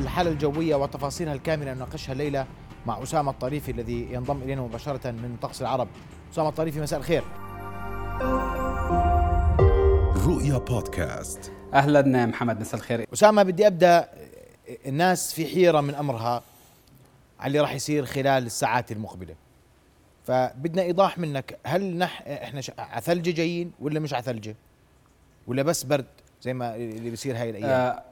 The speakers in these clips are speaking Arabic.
الحالة الجوية وتفاصيلها الكاملة نناقشها الليلة مع أسامة الطريفي الذي ينضم إلينا مباشرة من طقس العرب. أسامة الطريفي مساء الخير. رؤيا بودكاست. أهلا محمد مساء الخير. أسامة بدي أبدأ الناس في حيرة من أمرها على اللي راح يصير خلال الساعات المقبلة. فبدنا إيضاح منك هل نح إحنا ش- على ثلجة جايين ولا مش على ثلجة ولا بس برد زي ما اللي بيصير هاي الأيام؟ آه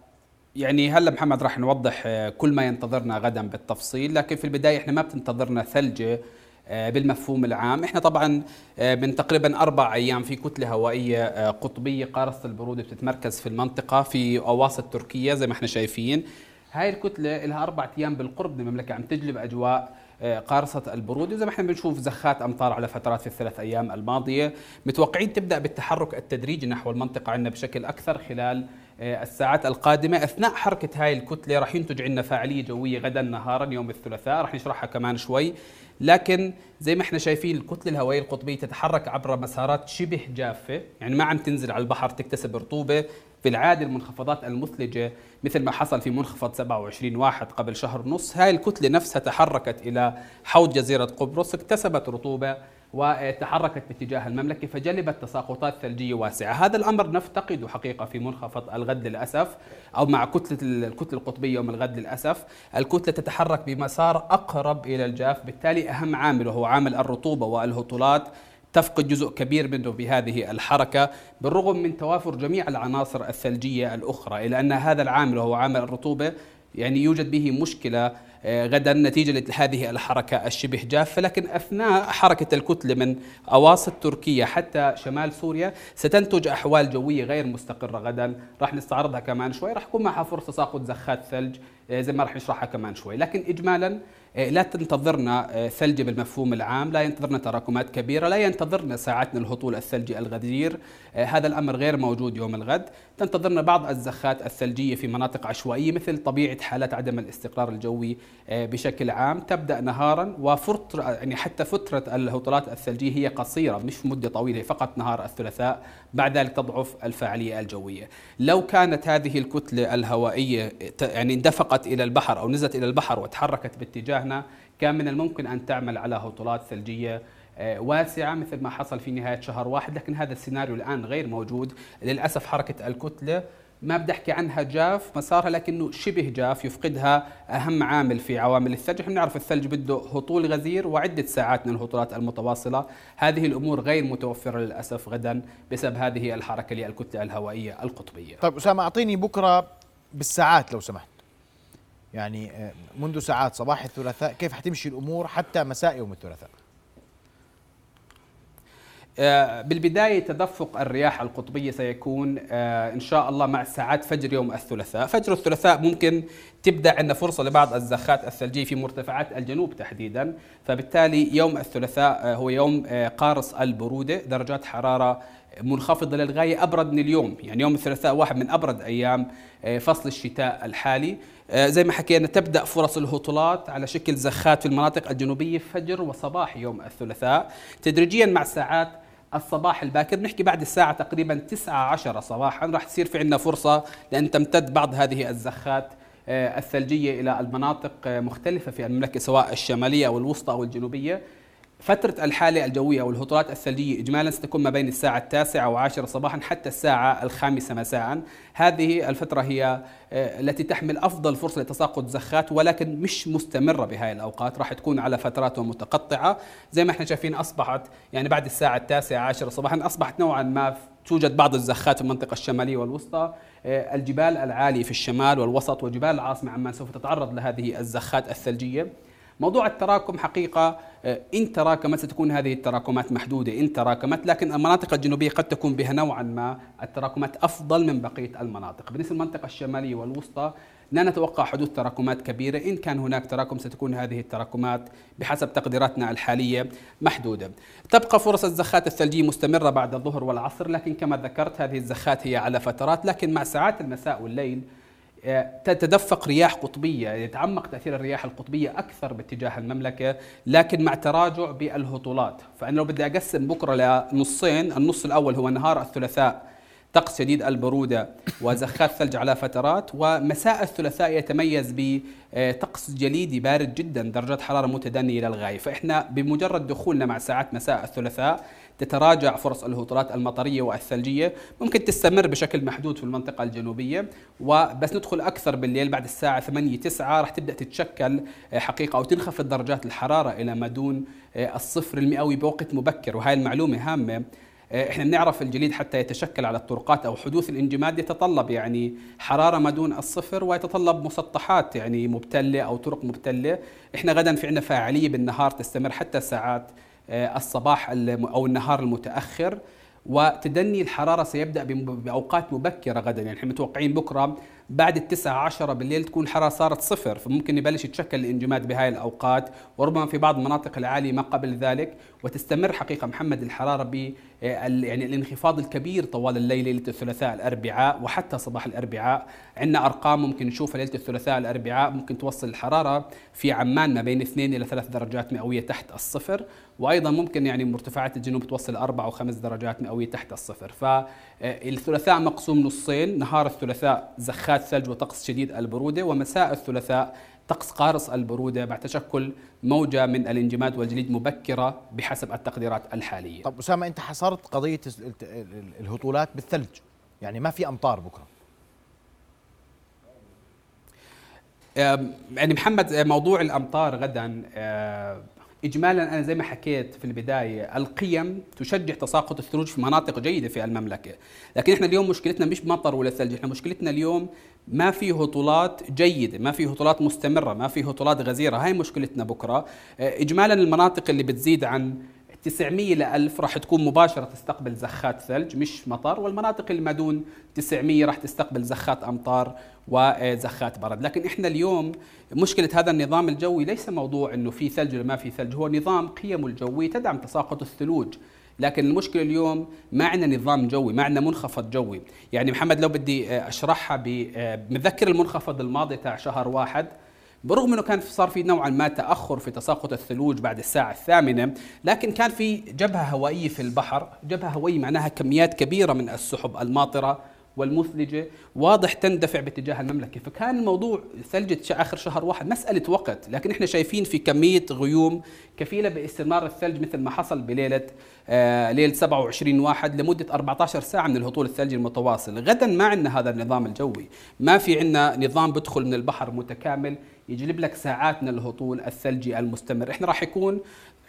يعني هلا محمد راح نوضح آه، كل ما ينتظرنا غدا بالتفصيل لكن في البداية إحنا ما بتنتظرنا ثلجة آه، بالمفهوم العام. إحنا طبعا آه، من تقريبا أربع أيام في كتلة هوائية آه، قطبية قارصه البرودة بتتمركز في المنطقة في أواسط تركيا زي ما إحنا شايفين. هاي الكتلة لها أربع أيام بالقرب من المملكة عم تجلب أجواء آه، قارصة البرودة. وزي ما إحنا بنشوف زخات أمطار على فترات في الثلاث أيام الماضية. متوقعين تبدأ بالتحرك التدريجي نحو المنطقة عندنا بشكل أكثر خلال الساعات القادمة. أثناء حركة هاي الكتلة راح ينتج عندنا فاعلية جوية غدا نهارا يوم الثلاثاء راح نشرحها كمان شوي. لكن زي ما إحنا شايفين الكتلة الهوائية القطبية تتحرك عبر مسارات شبه جافة يعني ما عم تنزل على البحر تكتسب رطوبة. في العادة المنخفضات المثلجة مثل ما حصل في منخفض 27 واحد قبل شهر ونص هاي الكتلة نفسها تحركت إلى حوض جزيرة قبرص اكتسبت رطوبة. وتحركت باتجاه المملكة فجلبت تساقطات ثلجية واسعة. هذا الأمر نفتقده حقيقة في منخفض الغد للأسف أو مع كتلة الكتلة القطبية يوم الغد للأسف. الكتلة تتحرك بمسار أقرب إلى الجاف بالتالي أهم عامل وهو عامل الرطوبة والهطولات تفقد جزء كبير منه بهذه الحركة. بالرغم من توافر جميع العناصر الثلجية الأخرى إلا أن هذا العامل وهو عامل الرطوبة يعني يوجد به مشكلة غدا نتيجة لهذه الحركة الشبه جافة. لكن أثناء حركة الكتلة من أواسط تركيا حتى شمال سوريا ستنتج أحوال جوية غير مستقرة غدا. راح نستعرضها كمان شوي. راح يكون معها فرصة تساقط زخات ثلج. آه، زي ما راح نشرحها كمان شوي. لكن إجمالا آه، لا تنتظرنا آه، ثلج بالمفهوم العام لا ينتظرنا تراكمات كبيرة لا ينتظرنا ساعات من الهطول الثلجي الغزير آه، هذا الأمر غير موجود يوم الغد. تنتظرنا بعض الزخات الثلجية في مناطق عشوائية مثل طبيعة حالات عدم الاستقرار الجوي آه، بشكل عام. تبدأ نهارا وفترة يعني حتى فترة الهطولات الثلجية هي قصيرة مش مدة طويلة فقط نهار الثلاثاء بعد ذلك تضعف الفاعلية الجوية. لو كانت هذه الكتلة الهوائية يعني اندفقت إلى البحر أو نزلت إلى البحر وتحركت باتجاهنا كان من الممكن أن تعمل على هطولات ثلجية آه، واسعة مثل ما حصل في نهاية شهر واحد لكن هذا السيناريو الآن غير موجود. للأسف حركة الكتلة ما بدي أحكي عنها جاف مسارها لكنه شبه جاف يفقدها أهم عامل في عوامل الثلج، إحنا بنعرف الثلج بده هطول غزير وعدة ساعات من الهطولات المتواصلة، هذه الأمور غير متوفرة للأسف غدا بسبب هذه الحركة للكتلة الهوائية القطبية. طيب أسامة أعطيني بكرة بالساعات لو سمحت. يعني آه، منذ ساعات صباح الثلاثاء كيف حتمشي الأمور حتى مساء يوم الثلاثاء؟ آه، بالبداية تدفق الرياح القطبية سيكون آه، إن شاء الله مع ساعات فجر يوم الثلاثاء. فجر الثلاثاء ممكن تبدأ عندنا فرصة لبعض الزخات الثلجية في مرتفعات الجنوب تحديدا. فبالتالي يوم الثلاثاء هو يوم قارص البرودة درجات حرارة منخفضة للغاية أبرد من اليوم. يعني يوم الثلاثاء واحد من أبرد أيام فصل الشتاء الحالي. زي ما حكينا تبدأ فرص الهطولات على شكل زخات في المناطق الجنوبية فجر وصباح يوم الثلاثاء. تدريجيا مع ساعات الصباح الباكر نحكي بعد الساعة تقريبا 9 10 صباحا راح تصير في عندنا فرصة لأن تمتد بعض هذه الزخات آه، الثلجية إلى المناطق آه، مختلفة في المملكة سواء الشمالية أو الوسطى أو الجنوبية فترة الحالة الجوية أو الهطولات الثلجية إجمالا ستكون ما بين الساعة التاسعة وعاشرة صباحا حتى الساعة الخامسة مساء. هذه الفترة هي آه، التي تحمل أفضل فرصة لتساقط زخات ولكن مش مستمرة بهاي الأوقات. راح تكون على فترات متقطعة زي ما إحنا شايفين أصبحت يعني بعد الساعة التاسعة عاشرة صباحا أصبحت نوعا ما توجد بعض الزخات في المنطقة الشمالية والوسطى. آه، الجبال العالية في الشمال والوسط وجبال العاصمة عمان سوف تتعرض لهذه الزخات الثلجية. موضوع التراكم حقيقة آه، إن تراكمت ستكون هذه التراكمات محدودة إن تراكمت لكن المناطق الجنوبية قد تكون بها نوعا ما التراكمات أفضل من بقية المناطق. بالنسبة للمنطقة الشمالية والوسطى لا نتوقع حدوث تراكمات كبيرة إن كان هناك تراكم ستكون هذه التراكمات بحسب تقديراتنا الحالية محدودة. تبقى فرص الزخات الثلجية مستمرة بعد الظهر والعصر لكن كما ذكرت هذه الزخات هي على فترات لكن مع ساعات المساء والليل تتدفق رياح قطبية يتعمق تأثير الرياح القطبية أكثر باتجاه المملكة لكن مع تراجع بالهطولات. فأنا لو بدي أقسم بكرة لنصين النص الأول هو نهار الثلاثاء طقس شديد البرودة وزخات ثلج على فترات ومساء الثلاثاء يتميز بطقس جليدي بارد جدا درجات حرارة متدنية للغاية فإحنا بمجرد دخولنا مع ساعات مساء الثلاثاء تتراجع فرص الهطولات المطرية والثلجية. ممكن تستمر بشكل محدود في المنطقة الجنوبية. وبس ندخل أكثر بالليل بعد الساعة 8 9 راح تبدأ تتشكل حقيقة أو تنخفض درجات الحرارة إلى ما دون الصفر المئوي بوقت مبكر. وهي المعلومة هامة. إحنا بنعرف الجليد حتى يتشكل على الطرقات أو حدوث الانجماد يتطلب يعني حرارة ما دون الصفر ويتطلب مسطحات يعني مبتلة أو طرق مبتلة، إحنا غدا في عندنا فاعلية بالنهار تستمر حتى ساعات آه، الصباح أو النهار المتأخر وتدني الحرارة سيبدأ بأوقات مبكرة غدا. يعني إحنا متوقعين بكرة بعد التسعة عشرة بالليل تكون الحرارة صارت صفر فممكن يبلش يتشكل الانجماد بهاي الأوقات وربما في بعض المناطق العالية ما قبل ذلك وتستمر حقيقة محمد الحرارة ب يعني الانخفاض الكبير طوال الليل ليلة الثلاثاء الأربعاء وحتى صباح الأربعاء. عندنا أرقام ممكن نشوفها ليلة الثلاثاء الأربعاء ممكن توصل الحرارة في عمان ما بين 2 إلى 3 درجات مئوية تحت الصفر وأيضا ممكن يعني مرتفعات الجنوب توصل 4 وخمس درجات مئوية تحت الصفر. فالثلاثاء مقسوم نصين نهار الثلاثاء زخات ثلج وطقس شديد البرودة ومساء الثلاثاء طقس قارص البرودة بعد تشكل موجة من الانجماد والجليد مبكرة بحسب التقديرات الحالية. طب أسامة أنت حصرت قضية الهطولات بالثلج. يعني ما في أمطار بكرة. يعني محمد موضوع الأمطار غدا اجمالا أنا زي ما حكيت في البداية القيم تشجع تساقط الثلوج في مناطق جيدة في المملكة، لكن إحنا اليوم مشكلتنا مش مطر ولا ثلج، إحنا مشكلتنا اليوم ما في هطولات جيدة، ما في هطولات مستمرة، ما في هطولات غزيرة، هاي مشكلتنا بكرة، اجمالا المناطق اللي بتزيد عن 900 ل 1000 راح تكون مباشرة تستقبل زخات ثلج مش مطر والمناطق اللي ما دون 900 راح تستقبل زخات أمطار وزخات برد. لكن إحنا اليوم مشكلة هذا النظام الجوي ليس موضوع إنه في ثلج ولا ما في ثلج هو نظام قيمه الجويه تدعم تساقط الثلوج. لكن المشكلة اليوم ما عندنا نظام جوي ما عندنا منخفض جوي. يعني محمد لو بدي أشرحها بمذكر المنخفض الماضي تاع شهر واحد. برغم إنه كان صار في نوعا ما تأخر في تساقط الثلوج بعد الساعة الثامنة لكن كان في جبهة هوائية في البحر. جبهة هوائية معناها كميات كبيرة من السحب الماطرة والمثلجة واضح تندفع باتجاه المملكة. فكان الموضوع ثلجة آخر شهر واحد مسألة وقت لكن إحنا شايفين في كمية غيوم كفيلة باستمرار الثلج مثل ما حصل بليلة آه ليلة 27 واحد لمدة 14 ساعة من الهطول الثلجي المتواصل. غدا ما عندنا هذا النظام الجوي. ما في عندنا نظام بدخل من البحر متكامل. يجلب لك ساعات من الهطول الثلجي المستمر. إحنا راح يكون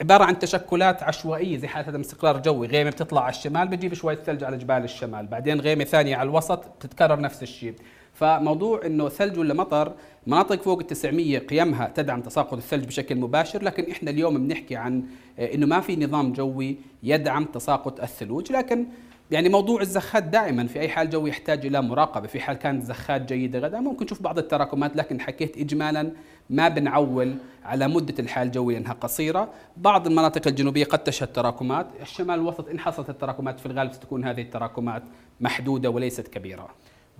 عبارة عن تشكلات عشوائية زي حالة هذا استقرار جوي. غيمة بتطلع على الشمال بتجيب شوية ثلج على جبال الشمال. بعدين غيمة ثانية على الوسط بتتكرر نفس الشيء. فموضوع إنه ثلج ولا مطر مناطق فوق ال 900 قيمها تدعم تساقط الثلج بشكل مباشر لكن إحنا اليوم بنحكي عن إنه ما في نظام جوي يدعم تساقط الثلوج. لكن يعني موضوع الزخات دائما في أي حال جو يحتاج إلى مراقبة. في حال كانت زخات جيدة غدا ممكن نشوف بعض التراكمات لكن حكيت اجمالا ما بنعول على مدة الحال الجويه لانها قصيرة. بعض المناطق الجنوبية قد تشهد تراكمات. الشمال الوسط ان حصلت التراكمات في الغالب ستكون هذه التراكمات محدودة وليست كبيرة.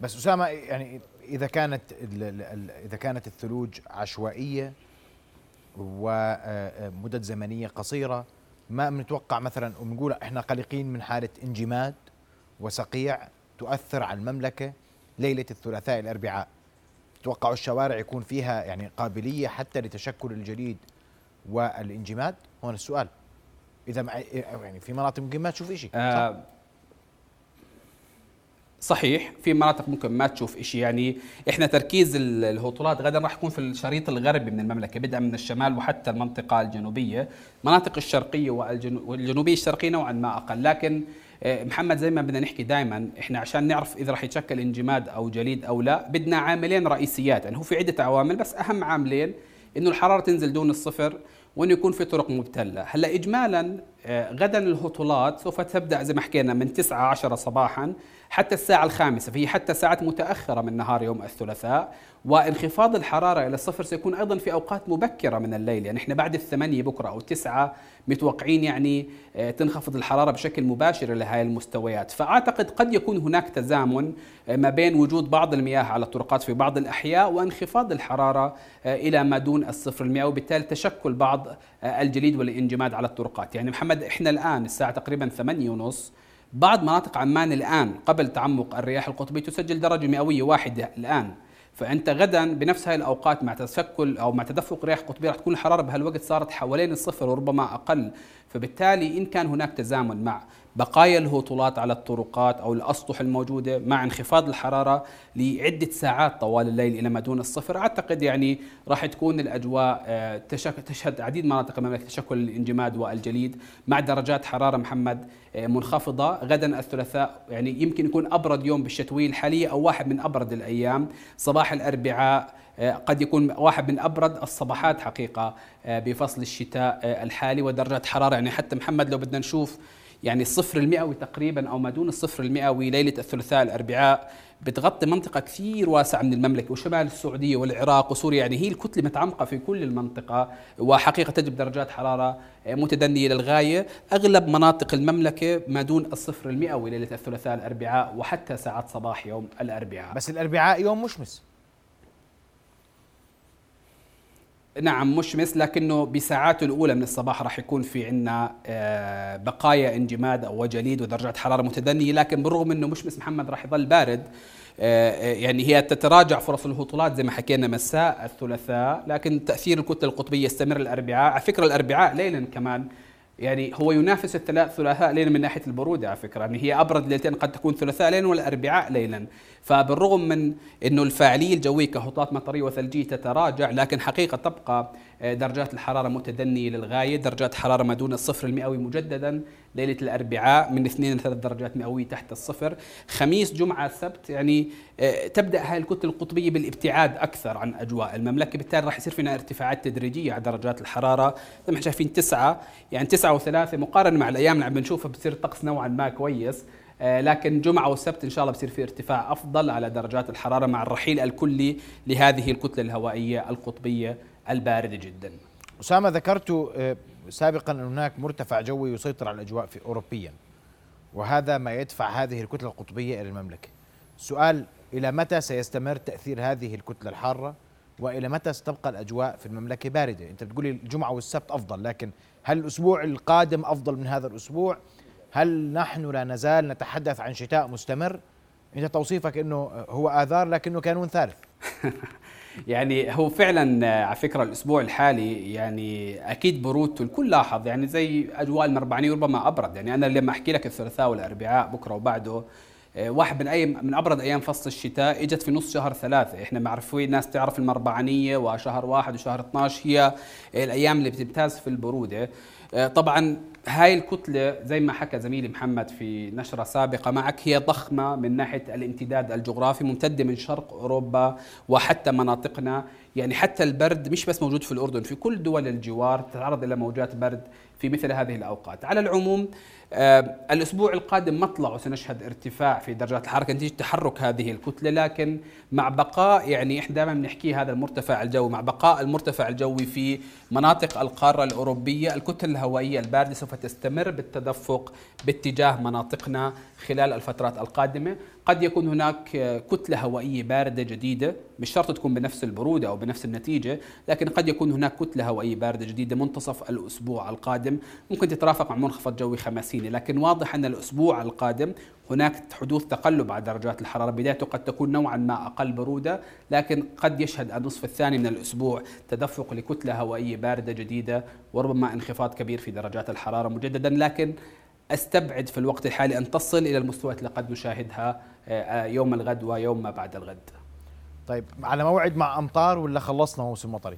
بس أسامة يعني إذا كانت إذا كانت الثلوج عشوائية ومدد زمنية قصيرة ما بنتوقع مثلا وبنقول إحنا قلقين من حالة انجماد وصقيع تؤثر على المملكة ليلة الثلاثاء الأربعاء. توقعوا الشوارع يكون فيها يعني قابلية حتى لتشكل الجليد والانجماد. هون السؤال. إذا يعني في مناطق ممكن ما تشوف شيء آه صحيح. في مناطق ممكن ما تشوف شيء يعني إحنا تركيز الهطولات غدا راح يكون في الشريط الغربي من المملكة بدءا من الشمال وحتى المنطقة الجنوبية. المناطق الشرقية والجنوبية الشرقية نوعا ما أقل. لكن محمد زي ما بدنا نحكي دائما إحنا عشان نعرف إذا راح يتشكل انجماد أو جليد أو لا بدنا عاملين رئيسيات. يعني هو في عدة عوامل بس أهم عاملين إنه الحرارة تنزل دون الصفر وإنه يكون في طرق مبتلة، هلأ اجمالا آه، غدا الهطولات سوف تبدأ زي ما حكينا من 9 10 صباحا حتى الساعة الخامسة. فهي حتى ساعات متأخرة من نهار يوم الثلاثاء. وانخفاض الحرارة إلى الصفر سيكون أيضا في أوقات مبكرة من الليل. يعني إحنا بعد الثمانية بكرة أو التسعة متوقعين يعني آه، تنخفض الحرارة بشكل مباشر إلى هذه المستويات. فأعتقد قد يكون هناك تزامن آه، ما بين وجود بعض المياه على الطرقات في بعض الأحياء وانخفاض الحرارة آه، إلى ما دون الصفر المئة وبالتالي تشكل بعض الجليد والانجماد على الطرقات. يعني محمد إحنا الآن الساعة تقريبا ثمانية ونص بعض مناطق عمان الآن قبل تعمق الرياح القطبية تسجل درجة مئوية واحدة الآن. فأنت غدا بنفس هاي الأوقات مع تشكل أو مع تدفق رياح قطبية رح تكون الحرارة بهالوقت صارت حوالين الصفر وربما أقل. فبالتالي إن كان هناك تزامن مع بقايا الهطولات على الطرقات أو الأسطح الموجودة مع انخفاض الحرارة لعدة ساعات طوال الليل إلى ما دون الصفر. أعتقد يعني راح تكون الأجواء آه، تشهد عديد مناطق المملكة تشكل الانجماد والجليد مع درجات حرارة محمد آه، منخفضة. غدا الثلاثاء يعني يمكن يكون أبرد يوم بالشتويه الحاليه أو واحد من أبرد الأيام. صباح الأربعاء آه، قد يكون واحد من أبرد الصباحات حقيقة بفصل الشتاء الحالي ودرجات حرارة. يعني حتى محمد لو بدنا نشوف يعني الصفر المئوي تقريبا أو ما دون الصفر المئوي ليلة الثلاثاء الأربعاء بتغطي منطقة كثير واسعة من المملكة وشمال السعودية والعراق وسوريا. يعني هي الكتلة متعمقة في كل المنطقة وحقيقة تجب درجات حرارة متدنية للغاية. أغلب مناطق المملكة ما دون الصفر المئوي ليلة الثلاثاء الأربعاء وحتى ساعات صباح يوم الأربعاء. بس الأربعاء يوم مشمس. نعم مشمس لكنه بساعاته الأولى من الصباح راح يكون في عندنا آه، بقايا انجماد أو وجليد ودرجات حرارة متدنية. لكن بالرغم أنه مشمس محمد راح يظل بارد. آه، آه، يعني هي تتراجع فرص الهطولات زي ما حكينا مساء الثلاثاء لكن تأثير الكتلة القطبية يستمر الأربعاء. على فكرة الأربعاء ليلا كمان يعني هو ينافس الثلاث ثلاثاء ليلا من ناحية البرودة على فكرة يعني هي أبرد ليلتين قد تكون ثلاثاء ليلا والأربعاء ليلا. فبالرغم من إنه الفاعلية الجوية كهطات مطرية وثلجية تتراجع لكن حقيقة تبقى آه، درجات الحرارة متدنية للغاية درجات حرارة ما دون الصفر المئوي مجددا. ليلة الأربعاء من 2 ل 3 درجات مئوية تحت الصفر. خميس جمعة السبت يعني آه، تبدأ هاي الكتل القطبية بالابتعاد أكثر عن أجواء المملكة. بالتالي راح يصير فينا ارتفاعات تدريجية على درجات الحرارة. زي ما شايفين تسعة يعني وثلاثة مقارنة مع الأيام اللي عم بنشوفها بتصير الطقس نوعا ما كويس آه، لكن جمعة والسبت إن شاء الله بصير في ارتفاع أفضل على درجات الحرارة مع الرحيل الكلي لهذه الكتلة الهوائية القطبية الباردة جدا. أسامة ذكرت آه، سابقا أن هناك مرتفع جوي يسيطر على الأجواء في أوروبيا وهذا ما يدفع هذه الكتلة القطبية إلى المملكة. السؤال إلى متى سيستمر تأثير هذه الكتلة الحارة؟ وإلى متى ستبقى الأجواء في المملكة باردة؟ أنت بتقولي الجمعة والسبت أفضل لكن هل الأسبوع القادم أفضل من هذا الأسبوع؟ هل نحن لا نزال نتحدث عن شتاء مستمر؟ أنت توصيفك إنه هو آذار لكنه كانون ثالث. يعني هو فعلا على فكرة الأسبوع الحالي يعني أكيد برودته الكل لاحظ يعني زي أجواء المربعانيه ربما أبرد. يعني أنا لما أحكي لك الثلاثاء والأربعاء بكرة وبعده آه، واحد من اي من أبرد أيام فصل الشتاء إجت في نص شهر ثلاثة. إحنا معروفين الناس تعرف المربعانية وشهر واحد وشهر 12 هي الأيام اللي بتمتاز في البرودة. آه، طبعا هاي الكتلة زي ما حكى زميلي محمد في نشرة سابقة معك هي ضخمة من ناحية الامتداد الجغرافي ممتدة من شرق أوروبا وحتى مناطقنا. يعني حتى البرد مش بس موجود في الأردن في كل دول الجوار تتعرض إلى موجات برد في مثل هذه الأوقات. على العموم آه الأسبوع القادم مطلع وسنشهد ارتفاع في درجات الحرارة نتيجة تحرك هذه الكتلة لكن مع بقاء يعني إحنا دائما بنحكي هذا المرتفع الجوي مع بقاء المرتفع الجوي في مناطق القارة الأوروبية الكتل الهوائية الباردة سوف تستمر بالتدفق باتجاه مناطقنا خلال الفترات القادمة. قد يكون هناك كتلة هوائية باردة جديدة مش شرط تكون بنفس البرودة أو بنفس النتيجة لكن قد يكون هناك كتلة هوائية باردة جديدة منتصف الأسبوع القادم. ممكن تترافق مع منخفض جوي خماسيني لكن واضح أن الأسبوع القادم هناك حدوث تقلب على درجات الحرارة. بدايته قد تكون نوعا ما أقل برودة لكن قد يشهد النصف الثاني من الأسبوع تدفق لكتلة هوائية باردة جديدة وربما انخفاض كبير في درجات الحرارة مجددا لكن أستبعد في الوقت الحالي أن تصل إلى المستويات اللي قد نشاهدها آه، يوم الغد ويوم ما بعد الغد. طيب على موعد مع أمطار ولا خلصنا موسم مطري؟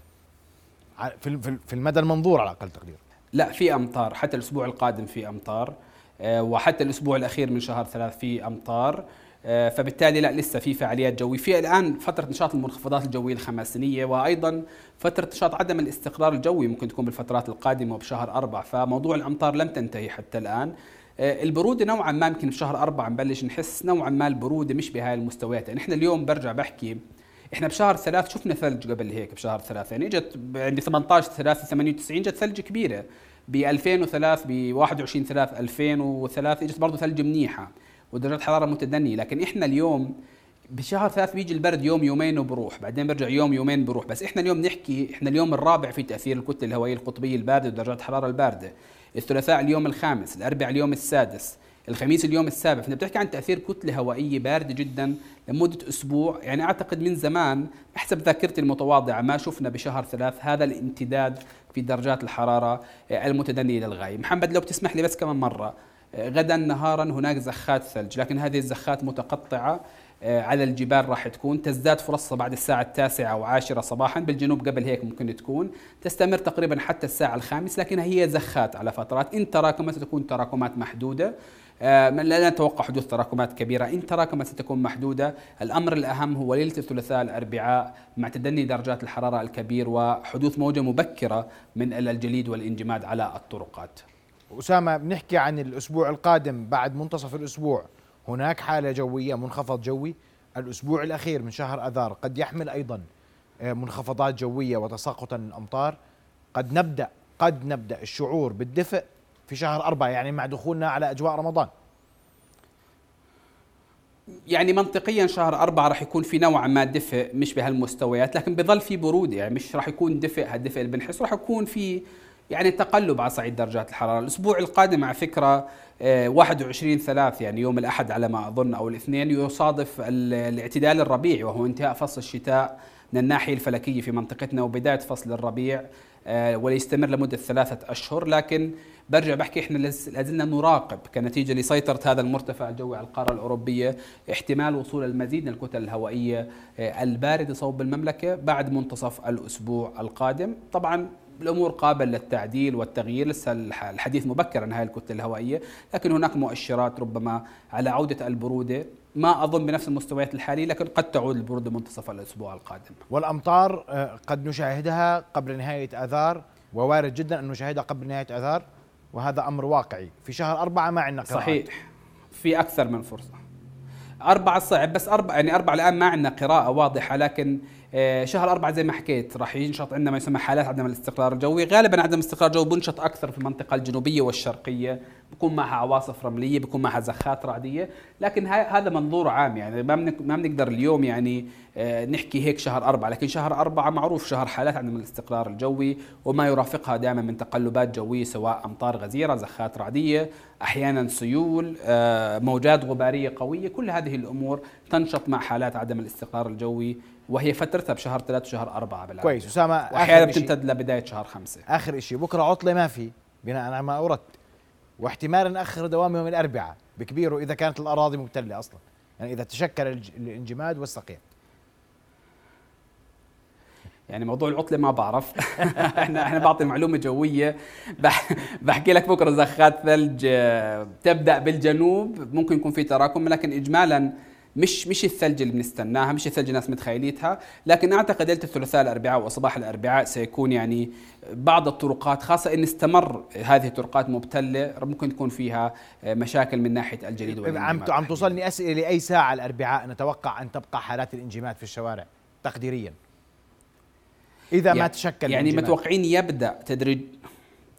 في المدى المنظور على أقل تقدير. لا في أمطار حتى الأسبوع القادم في أمطار آه، وحتى الأسبوع الأخير من شهر ثلاث في أمطار فبالتالي لا لسه في فعاليات جوية. في الآن فترة نشاط المنخفضات الجوية الخماسينية وأيضا فترة نشاط عدم الاستقرار الجوي ممكن تكون بالفترات القادمة وبشهر أربعة. فموضوع الأمطار لم تنتهي حتى الآن. آه، البرودة نوعا ما يمكن في شهر أربعة نبلش نحس نوعا ما البرودة مش بهاي المستويات. يعني إحنا اليوم برجع بحكي إحنا بشهر ثلاث شفنا ثلج قبل هيك بشهر ثلاثة. يعني إجت عندي 18 3 98 جت ثلج كبيرة. ب 2003 ب 21 3 2003 إجت برضه ثلج منيحة. ودرجات حراره متدنية. لكن إحنا اليوم بشهر ثلاث بيجي البرد يوم يومين وبروح بعدين برجع يوم يومين بروح. بس إحنا اليوم نحكي إحنا اليوم الرابع في تأثير الكتلة الهوائية القطبية الباردة ودرجات الحرارة الباردة. الثلاثاء اليوم الخامس الأربعاء اليوم السادس الخميس اليوم السابع. فانت بتحكي عن تأثير كتلة هوائية باردة جدا لمدة أسبوع. يعني أعتقد من زمان احسب ذاكرتي المتواضعة ما شفنا بشهر ثلاث هذا الامتداد في درجات الحرارة المتدنية للغاية. محمد لو بتسمح لي بس كمان مرة. غدا نهارا هناك زخات ثلج لكن هذه الزخات متقطعة آه، على الجبال راح تكون تزداد فرصها بعد الساعة التاسعة أو عاشرة صباحا بالجنوب قبل هيك ممكن تكون تستمر تقريبا حتى الساعة الخامسة لكن هي زخات على فترات. إن تراكمت ستكون تراكمات محدودة آه، لا نتوقع حدوث تراكمات كبيرة. إن تراكمت ستكون محدودة. الأمر الأهم هو ليلة الثلاثاء الأربعاء مع تدني درجات الحرارة الكبير وحدوث موجة مبكرة من الجليد والانجماد على الطرقات. أسامة بنحكي عن الأسبوع القادم بعد منتصف الأسبوع. هناك حالة جوية منخفض جوي. الأسبوع الأخير من شهر أذار قد يحمل أيضا آه، منخفضات جوية وتساقطا الأمطار. قد نبدأ قد نبدأ الشعور بالدفء في شهر أربعة يعني مع دخولنا على أجواء رمضان. يعني منطقيا شهر أربعة راح يكون في نوع ما دفء مش بهالمستويات لكن بظل في برودة يعني مش راح يكون دفء هالدفء اللي بنحس راح يكون في يعني تقلب على صعيد درجات الحرارة. الأسبوع القادم على فكرة 21 آه، ثلاث يعني يوم الأحد على ما أظن أو الاثنين يصادف الاعتدال الربيعي وهو انتهاء فصل الشتاء من الناحية الفلكية في منطقتنا وبداية فصل الربيع آه، وليستمر لمدة ثلاثة أشهر. لكن برجع بحكي إحنا لازلنا نراقب كنتيجة لسيطرة هذا المرتفع الجوي على القارة الأوروبية احتمال وصول المزيد من الكتل الهوائية آه، الباردة صوب المملكة بعد منتصف الأسبوع القادم. طبعا الأمور قابلة للتعديل والتغيير. لسه الحديث مبكر عن هذه الكتلة الهوائية لكن هناك مؤشرات ربما على عودة البرودة. ما أظن بنفس المستويات الحالية لكن قد تعود البرودة منتصف الأسبوع القادم. والأمطار آه، قد نشاهدها قبل نهاية آذار ووارد جدا أن نشاهدها قبل نهاية آذار وهذا أمر واقعي. في شهر أربعة ما عندنا صحيح. في أكثر من فرصة. أربعة صعب بس أربعة يعني أربعة الآن ما عندنا قراءة واضحة لكن آه، شهر أربعة زي ما حكيت راح ينشط عندنا ما يسمى حالات عدم الاستقرار الجوي. غالبا عدم الاستقرار الجوي بنشط أكثر في المنطقة الجنوبية والشرقية. بكون معها عواصف رملية بكون معها زخات رعدية. لكن هذا منظور عام يعني. ما ما بنقدر اليوم يعني آه، نحكي هيك شهر أربعة. لكن شهر أربعة معروف شهر حالات عدم الاستقرار الجوي وما يرافقها دائما من تقلبات جوية سواء أمطار غزيرة زخات رعدية أحيانا سيول آه، موجات غبارية قوية. كل هذه الأمور تنشط مع حالات عدم الاستقرار الجوي وهي فترتها بشهر ثلاث وشهر أربعة بالعادة. كويس. أسامة وأحيانا بتمتد لبداية شهر خمسة. آخر شيء بكرة عطلة ما في. بناء على ما أوردت. واحتمال نأخر دوام يوم الأربعاء بكبيره إذا كانت الأراضي مبتلة أصلا. يعني إذا تشكل الانجماد والسقيع يعني موضوع العطلة ما بعرف. إحنا إحنا بعطي معلومة جوية. بحكي لك بكرة زخات ثلج آه، تبدأ بالجنوب. ممكن يكون في تراكم لكن اجمالا مش مش الثلج اللي بنستناها مش الثلج الناس متخيليتها لكن أعتقد ليله الثلاثاء الأربعاء وصباح الأربعاء سيكون يعني بعض الطرقات خاصة إن استمر هذه الطرقات مبتلة ممكن تكون فيها مشاكل من ناحية الجليد عم عم توصلني أسئلة لأي ساعة الأربعاء نتوقع أن تبقى حالات الإنجماد في الشوارع تقديريا؟ إذا يعني ما تشكل يعني متوقعين يبدأ تدريج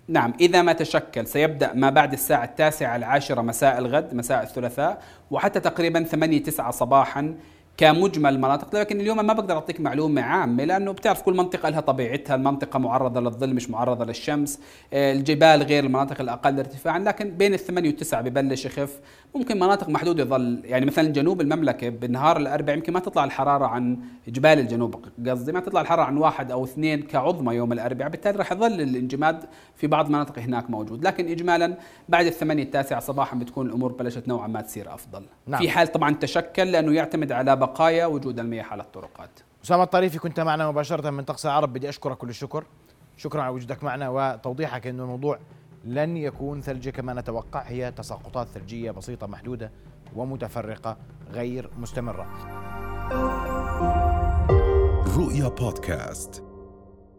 نعم إذا ما تشكل سيبدأ ما بعد الساعة التاسعة العاشرة مساء الغد مساء الثلاثاء وحتى تقريبا ثمانية تسعة صباحا كمجمل مناطق لكن اليوم ما بقدر أعطيك معلومة عامة لأنه بتعرف كل منطقة لها طبيعتها المنطقة معرضة للظل مش معرضة للشمس آه، الجبال غير المناطق الأقل ارتفاعا لكن بين الثمانية والتسعة ببلش يخف ممكن مناطق محدودة يظل. يعني مثلا جنوب المملكة بالنهار الأربع يمكن ما تطلع الحرارة عن جبال الجنوب قصدي ما تطلع الحرارة عن واحد أو اثنين كعظمى يوم الاربعاء بالتالي راح يظل الانجماد في بعض المناطق هناك موجود. لكن اجمالا بعد الثمانية التاسعة صباحا بتكون الأمور بلشت نوعا ما تصير أفضل. نعم. في حال طبعا تشكل لأنه يعتمد على بقايا وجود المياه على الطرقات. أسامة الطريفي كنت معنا مباشرة من طقس العرب بدي أشكرك كل الشكر. شكرا على وجودك معنا وتوضيحك إنه الموضوع لن يكون ثلج كما نتوقع. هي تساقطات ثلجية بسيطة محدودة ومتفرقة غير مستمرة. رؤيا بودكاست.